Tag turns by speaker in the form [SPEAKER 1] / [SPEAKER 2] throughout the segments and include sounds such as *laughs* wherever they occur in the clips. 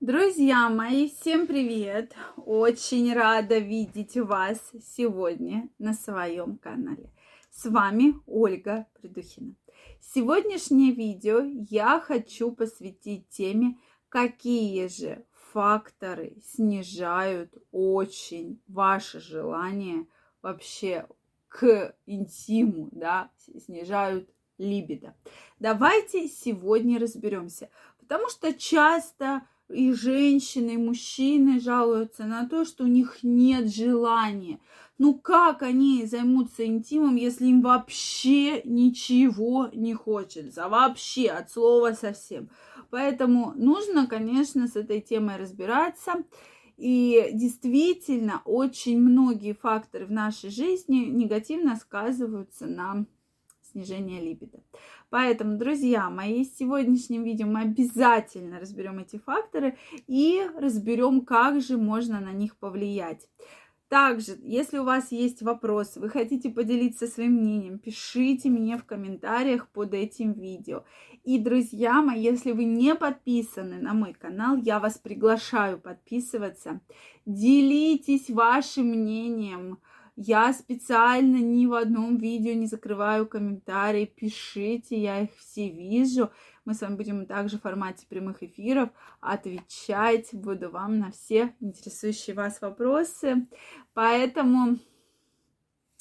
[SPEAKER 1] Друзья мои, всем привет! Очень рада видеть вас сегодня на своем канале. С вами Ольга Придухина. Сегодняшнее видео я хочу посвятить теме, какие же факторы снижают очень ваше желание вообще к интиму, да, снижают либидо. Давайте сегодня разберемся, потому что часто и женщины, и мужчины жалуются на то, что у них нет желания. Ну как они займутся интимом, если им вообще ничего не хочется? Вообще, от слова совсем. Поэтому нужно, конечно, с этой темой разбираться. И действительно, очень многие факторы в нашей жизни негативно сказываются на снижение либидо. Поэтому, друзья мои, в сегодняшнем видео мы обязательно разберем эти факторы и разберем, как же можно на них повлиять. Также, если у вас есть вопросы, вы хотите поделиться своим мнением, пишите мне в комментариях под этим видео. И, друзья мои, если вы не подписаны на мой канал, я вас приглашаю подписываться. Делитесь вашим мнением, я специально ни в одном видео не закрываю комментарии. Пишите, я их все вижу. Мы с вами будем также в формате прямых эфиров отвечать. Буду вам на все интересующие вас вопросы. Поэтому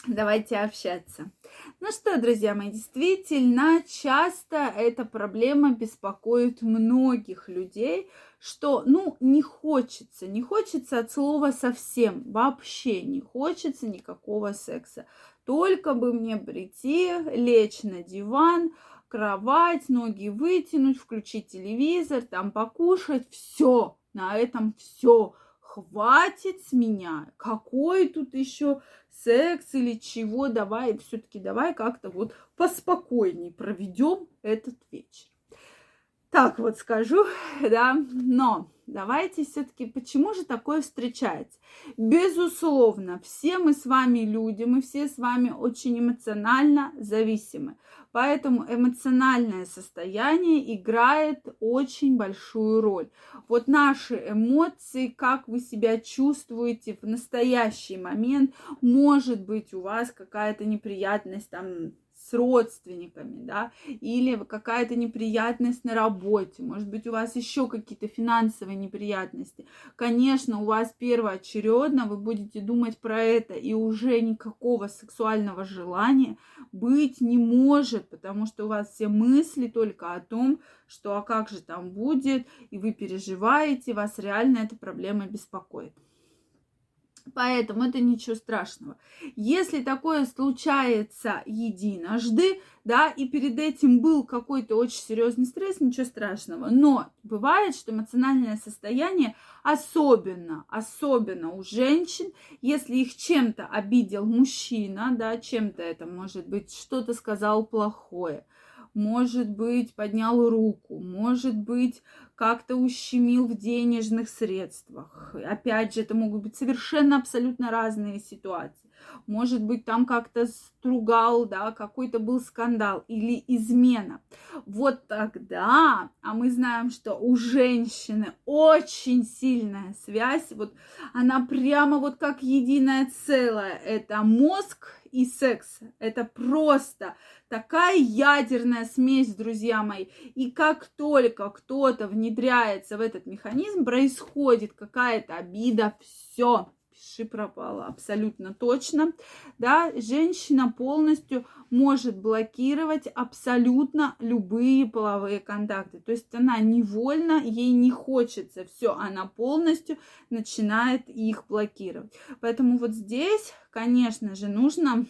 [SPEAKER 1] Давайте общаться. Ну что, друзья мои, действительно, часто эта проблема беспокоит многих людей, что, ну, не хочется, не хочется от слова совсем, вообще не хочется никакого секса. Только бы мне прийти, лечь на диван, кровать, ноги вытянуть, включить телевизор, там покушать, все, на этом все хватит с меня, какой тут еще секс или чего, давай, все-таки давай как-то вот поспокойней проведем этот вечер. Так вот скажу, *laughs* да, но давайте все-таки, почему же такое встречается? Безусловно, все мы с вами люди, мы все с вами очень эмоционально зависимы. Поэтому эмоциональное состояние играет очень большую роль. Вот наши эмоции, как вы себя чувствуете в настоящий момент, может быть у вас какая-то неприятность там с родственниками, да, или какая-то неприятность на работе, может быть, у вас еще какие-то финансовые неприятности. Конечно, у вас первоочередно вы будете думать про это, и уже никакого сексуального желания быть не может, потому что у вас все мысли только о том, что а как же там будет, и вы переживаете, вас реально эта проблема беспокоит. Поэтому это ничего страшного. Если такое случается единожды, да, и перед этим был какой-то очень серьезный стресс, ничего страшного. Но бывает, что эмоциональное состояние, особенно, особенно у женщин, если их чем-то обидел мужчина, да, чем-то это может быть, что-то сказал плохое, может быть, поднял руку, может быть, как-то ущемил в денежных средствах. Опять же, это могут быть совершенно абсолютно разные ситуации. Может быть, там как-то стругал, да, какой-то был скандал или измена. Вот тогда, а мы знаем, что у женщины очень сильная связь, вот она прямо вот как единое целое. Это мозг и секс. Это просто такая ядерная смесь, друзья мои. И как только кто-то внедряется в этот механизм, происходит какая-то обида, все, пиши пропало, абсолютно точно, да, женщина полностью может блокировать абсолютно любые половые контакты, то есть она невольно, ей не хочется, все, она полностью начинает их блокировать, поэтому вот здесь, конечно же, нужно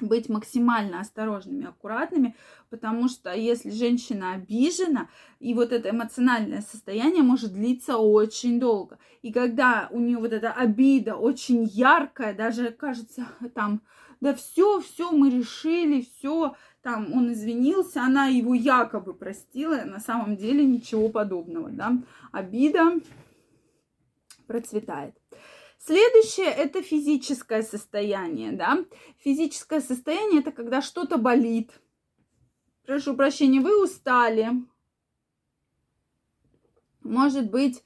[SPEAKER 1] быть максимально осторожными, аккуратными, потому что если женщина обижена, и вот это эмоциональное состояние может длиться очень долго. И когда у нее вот эта обида очень яркая, даже кажется *laughs* там, да все, все, мы решили, все, там он извинился, она его якобы простила, на самом деле ничего подобного, да, обида процветает. Следующее – это физическое состояние, да. Физическое состояние – это когда что-то болит. Прошу прощения, вы устали, может быть,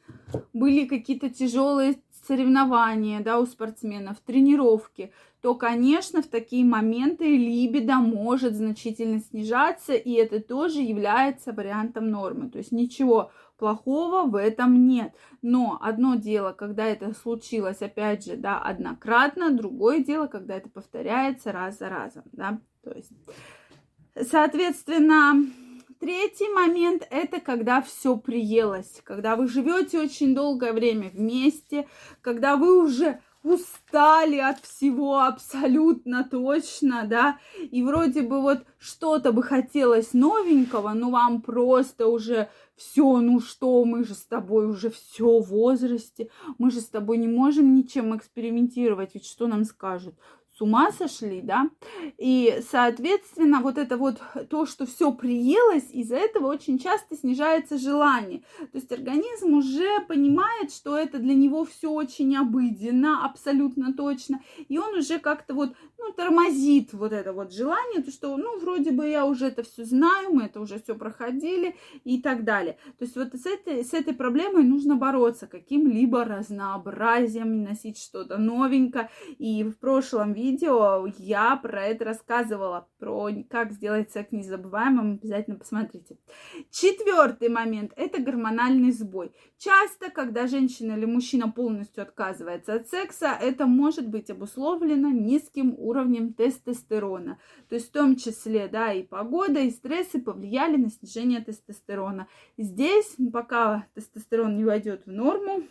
[SPEAKER 1] были какие-то тяжелые соревнования, да, у спортсменов, тренировки, то, конечно, в такие моменты либидо может значительно снижаться, и это тоже является вариантом нормы. То есть ничего плохого в этом нет. Но одно дело, когда это случилось, опять же, да, однократно, другое дело, когда это повторяется раз за разом, да, то есть, соответственно, Третий момент – это когда все приелось, когда вы живете очень долгое время вместе, когда вы уже устали от всего абсолютно точно, да, и вроде бы вот что-то бы хотелось новенького, но вам просто уже все, ну что, мы же с тобой уже все в возрасте, мы же с тобой не можем ничем экспериментировать, ведь что нам скажут? Ума сошли, да, и, соответственно, вот это вот то, что все приелось, из-за этого очень часто снижается желание, то есть организм уже понимает, что это для него все очень обыденно, абсолютно точно, и он уже как-то вот, ну, тормозит вот это вот желание, то, что, ну, вроде бы я уже это все знаю, мы это уже все проходили и так далее, то есть вот с этой, с этой проблемой нужно бороться каким-либо разнообразием, носить что-то новенькое, и в прошлом видео видео я про это рассказывала, про как сделать секс незабываемым, обязательно посмотрите. Четвертый момент – это гормональный сбой. Часто, когда женщина или мужчина полностью отказывается от секса, это может быть обусловлено низким уровнем тестостерона. То есть в том числе, да, и погода, и стрессы повлияли на снижение тестостерона. Здесь, пока тестостерон не войдет в норму,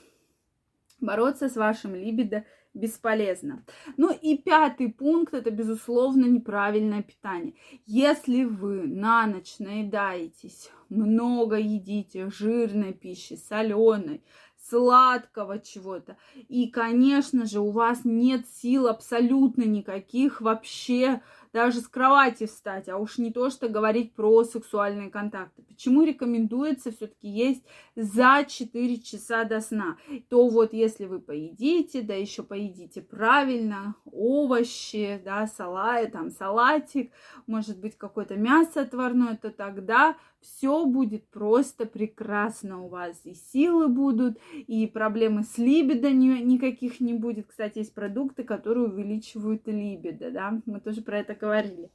[SPEAKER 1] бороться с вашим либидо бесполезно. Ну и пятый пункт это, безусловно, неправильное питание. Если вы на ночь наедаетесь, много едите жирной пищи, соленой, сладкого чего-то. И, конечно же, у вас нет сил абсолютно никаких вообще даже с кровати встать, а уж не то, что говорить про сексуальные контакты. Почему рекомендуется все-таки есть за 4 часа до сна? То вот если вы поедите, да еще поедите правильно, овощи, да, салат, там салатик, может быть какое-то мясо отварное, то тогда все будет просто прекрасно у вас. И силы будут, и проблемы с либидо ни, никаких не будет. Кстати, есть продукты, которые увеличивают либидо, да, мы тоже про это говорили.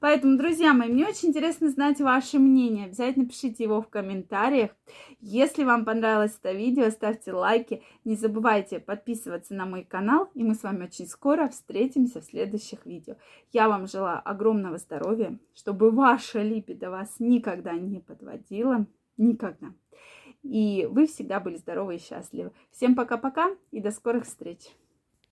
[SPEAKER 1] Поэтому, друзья мои, мне очень интересно знать ваше мнение. Обязательно пишите его в комментариях. Если вам понравилось это видео, ставьте лайки. Не забывайте подписываться на мой канал, и мы с вами очень скоро встретимся в следующих видео. Я вам желаю огромного здоровья, чтобы ваша либидо вас никогда не подводила. Никогда. И вы всегда были здоровы и счастливы. Всем пока-пока и до скорых встреч!